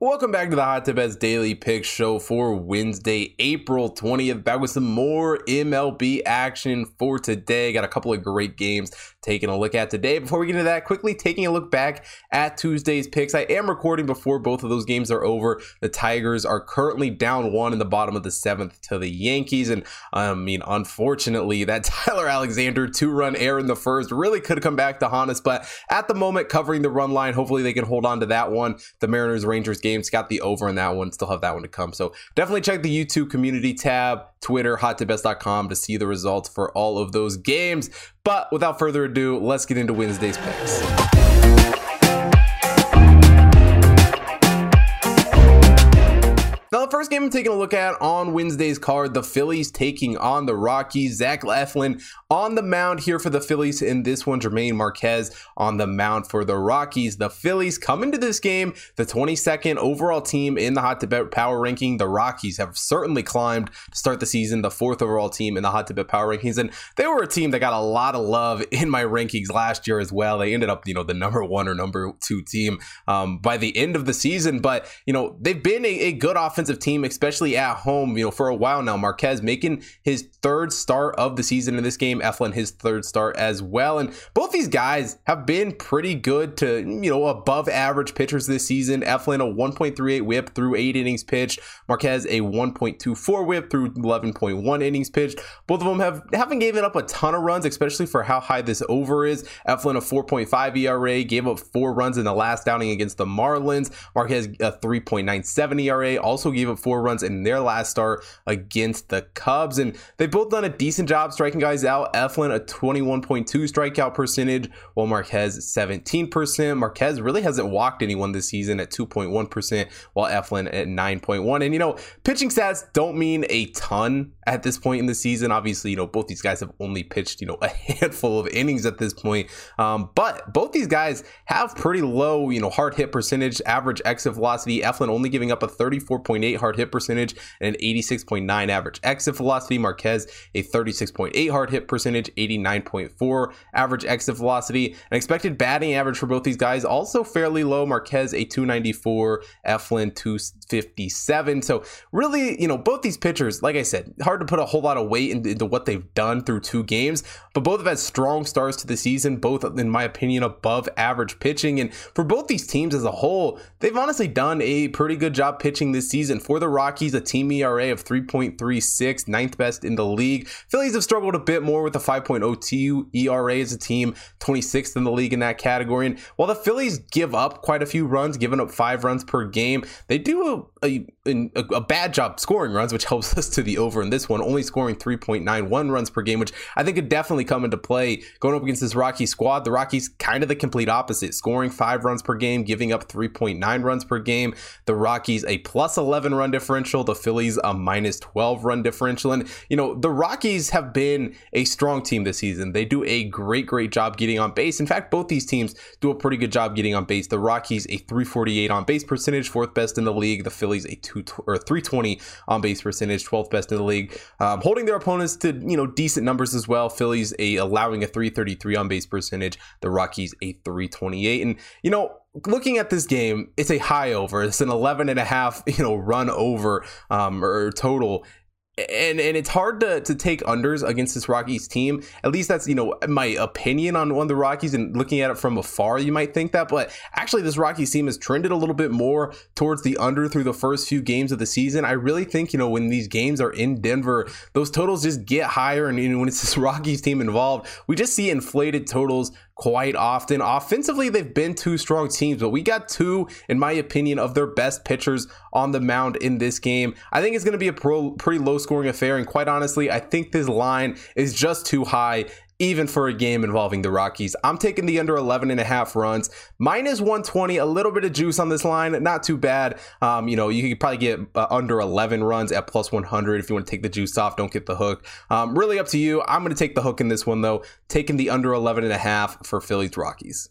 Welcome back to the Hot Tip Bets Daily Pick Show for Wednesday, April 20th. Back with some more MLB action for today. Got a couple of great games taking a look at today. Before we get into that, quickly taking a look back at Tuesday's picks. I am recording before both of those games are over. The Tigers are currently down one in the bottom of the seventh to the Yankees. And I mean, unfortunately, that Tyler Alexander two run error in the first really could come back to haunt us. But at the moment, covering the run line, hopefully they can hold on to that one. The Mariners Rangers games got the over in that one, still have that one to come. So definitely check the YouTube community tab, Twitter, hottipbets.com to see the results for all of those games. But without further ado, let's get into Wednesday's picks. Game taking a look at on Wednesday's card, the Phillies taking on the Rockies. Zach Eflin on the mound here for the Phillies in this one. Germán Marquez on the mound for the Rockies. The Phillies come into this game, the 22nd overall team in the Hot Tip Bet Power Ranking. The Rockies have certainly climbed to start the season, the fourth overall team in the Hot Tip Bet Power Rankings. And they were a team that got a lot of love in my rankings last year as well. They ended up, you know, the number one or number two team um, by the end of the season. But, you know, they've been a, a good offensive team, especially at home, you know, for a while now. Marquez making his third start of the season in this game, Eflin his third start as well. And both these guys have been pretty good to, you know, above average pitchers this season. Eflin, a 1.38 whip through eight innings pitched. Marquez, a 1.24 whip through 11.1 innings pitched. Both of them have haven't given up a ton of runs, especially for how high this over is. Eflin, a 4.5 ERA, gave up four runs in the last outing against the Marlins. Marquez, a 3.97 ERA, also gave up four runs in their last start against the Cubs. And they've both done a decent job striking guys out. Eflin, a 21.2 strikeout percentage, while Marquez, 17%. Marquez really hasn't walked anyone this season at 2.1%, while Eflin at 9.1. And, you know, pitching stats don't mean a ton at this point in the season. Obviously, you know, both these guys have only pitched, you know, a handful of innings at this point. Um, but both these guys have pretty low, you know, hard hit percentage, average exit velocity. Eflin only giving up a 34.8 hard hit percentage and an 86.9 average exit velocity. Marquez, a 36.8 hard hit percentage, 89.4 average exit velocity. An expected batting average for both these guys also fairly low. Marquez, a 294, Eflin, 257. So really, you know, both these pitchers, like I said, hard to put a whole lot of weight into, into, what they've done through two games, but both have had strong starts to the season, both, in my opinion, above average pitching. And for both these teams as a whole, they've honestly done a pretty good job pitching this season. For the Rockies, a team ERA of 3.36, ninth best in the league. Phillies have struggled a bit more with oh a 5.02 ERA as a team, 26th in the league in that category. And while the Phillies give up quite a few runs, giving up five runs per game, they do a, a, a bad job scoring runs, which helps us to the over in this one, only scoring 3.91 runs per game, which I think could definitely come into play going up against this Rocky squad. The Rockies kind of the complete opposite, scoring five runs per game, giving up 3.9 runs per game. The Rockies a plus 11 run differential, the Phillies a minus 12 run differential. And, you know, the Rockies have been a strong team this season. They do a great, great job getting on base. In fact, both these teams do a pretty good job getting on base. The Rockies a 348 on base percentage, fourth best in the league. The Phillies a two or 320 on base percentage, 12th best in the league um, holding their opponents to you know decent numbers as well. Phillies a allowing a 333 on base percentage, the Rockies a 328, and you know looking at this game, it's a high over. It's an 11 and a half, you know, run over um, or total and and it's hard to to take unders against this Rockies team. At least that's you know my opinion on one of the Rockies and looking at it from afar, you might think that, but actually this Rockies team has trended a little bit more towards the under through the first few games of the season. I really think you know when these games are in Denver, those totals just get higher, and you know, when it's this Rockies team involved, we just see inflated totals quite often. Offensively, they've been two strong teams, but we got two, in my opinion, of their best pitchers on the mound in this game. I think it's going to be a pro, pretty low scoring affair. And quite honestly, I think this line is just too high even for a game involving the Rockies. I'm taking the under 11 and a half runs, minus 120, a little bit of juice on this line, not too bad. Um, you know, you could probably get uh, under 11 runs at plus 100 if you want to take the juice off, don't get the hook. Um, really up to you. I'm going to take the hook in this one though, taking the under 11 and a half for Phillies Rockies.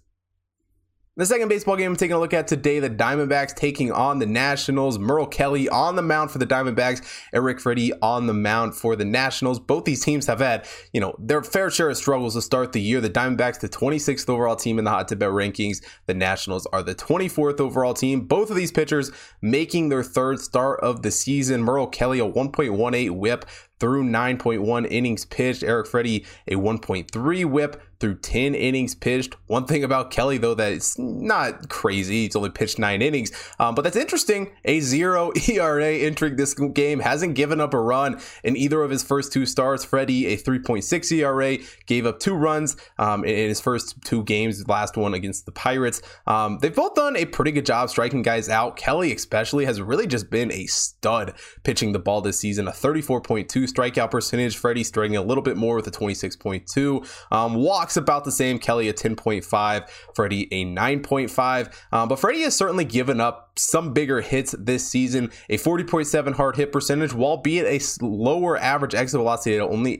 The second baseball game I'm taking a look at today, the Diamondbacks taking on the Nationals. Merrill Kelly on the mound for the Diamondbacks, Erick Fedde on the mound for the Nationals. Both these teams have had, you know, their fair share of struggles to start the year. The Diamondbacks, the 26th overall team in the Hot Tip Bet rankings. The Nationals are the 24th overall team. Both of these pitchers making their third start of the season. Merrill Kelly, a 1.18 whip through 9.1 innings pitched. Erick Fedde, a 1.3 whip through 10 innings pitched. One thing about Kelly, though, that it's not crazy. He's only pitched nine innings, um, but that's interesting. A zero ERA entering this game hasn't given up a run in either of his first two starts. Fedde, a 3.6 ERA, gave up two runs um, in his first two games, last one against the Pirates. Um, they've both done a pretty good job striking guys out. Kelly, especially, has really just been a stud pitching the ball this season, a 34.2 strikeout percentage. Fedde striking a little bit more with a 26.2. Um, walks about the same. Kelly a 10.5. Fedde a 9.5. Um, but Fedde has certainly given up some bigger hits this season. A 40.7 hard hit percentage, while be it a lower average exit velocity at only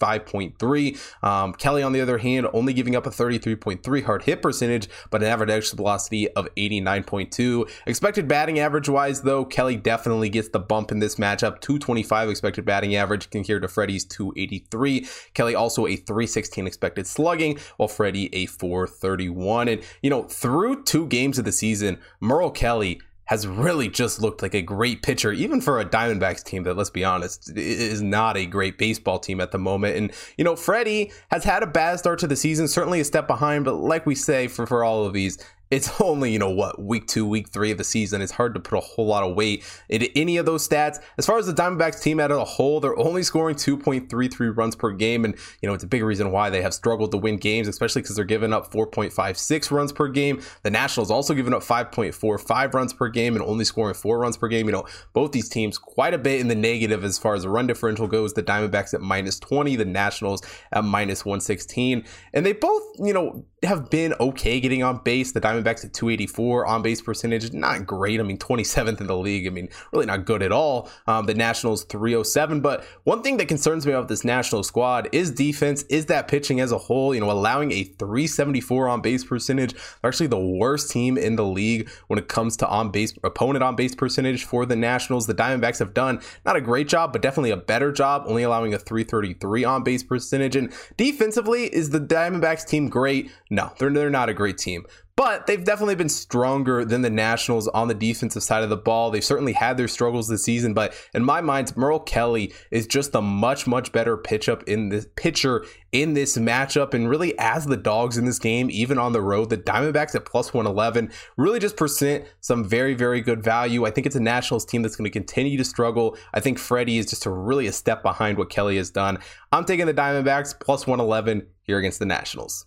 85.3. Um, Kelly, on the other hand, only giving up a 33.3 hard hit percentage, but an average exit velocity of 89.2. Expected batting average wise, though, Kelly definitely gets the bump in this matchup. 225 expected batting average compared to Fedde's 283. Kelly also a 316 expected slugging, while Fedde a 431. And, you know, through two games of the season, Merrill Kelly has really just looked like a great pitcher, even for a Diamondbacks team that, let's be honest, is not a great baseball team at the moment. And, you know, Fedde has had a bad start to the season, certainly a step behind, but like we say for, for all of these, it's only you know what week two week three of the season. It's hard to put a whole lot of weight into any of those stats. As far as the diamondbacks team as a whole they're only scoring 2.33 runs per game and you know it's a big reason why they have struggled to win games especially because they're giving up 4.56 runs per game. The nationals also giving up 5.45 runs per game and only scoring four runs per game. You know both these teams quite a bit in the negative as far as the run differential goes. The diamondbacks at minus 20 the nationals at minus 116 and they both you know have been okay getting on base. The diamondbacks Diamondbacks at 284 on base percentage, not great. I mean, 27th in the league. I mean, really not good at all. Um, the Nationals 307. But one thing that concerns me about this National squad is defense, is that pitching as a whole. You know, allowing a 374 on base percentage. They're actually the worst team in the league when it comes to on base opponent on base percentage for the Nationals. The Diamondbacks have done not a great job, but definitely a better job, only allowing a 333 on base percentage. And defensively, is the Diamondbacks team great? No, they're, they're not a great team. But they've definitely been stronger than the Nationals on the defensive side of the ball. They've certainly had their struggles this season, but in my mind, Merrill Kelly is just a much, much better pitch up in this pitcher in this matchup. And really, as the dogs in this game, even on the road, the Diamondbacks at plus 111 really just present some very, very good value. I think it's a Nationals team that's going to continue to struggle. I think Fedde is just a really a step behind what Kelly has done. I'm taking the Diamondbacks plus 111 here against the Nationals.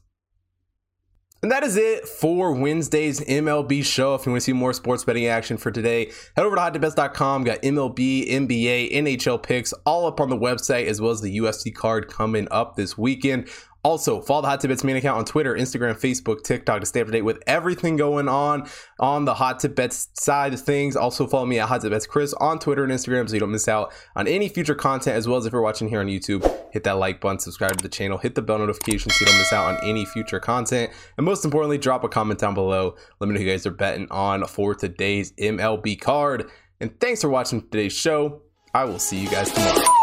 And that is it for Wednesday's MLB show. If you want to see more sports betting action for today, head over to hottipbets.com. Got MLB, NBA, NHL picks all up on the website, as well as the UFC card coming up this weekend. Also, follow the Hot Tip Bets main account on Twitter, Instagram, Facebook, TikTok to stay up to date with everything going on on the Hot Tip Bets side of things. Also, follow me at Hot Tip Bets Chris on Twitter and Instagram so you don't miss out on any future content. As well as if you're watching here on YouTube, hit that like button, subscribe to the channel, hit the bell notification so you don't miss out on any future content. And most importantly, drop a comment down below. Let me know who you guys are betting on for today's MLB card. And thanks for watching today's show. I will see you guys tomorrow.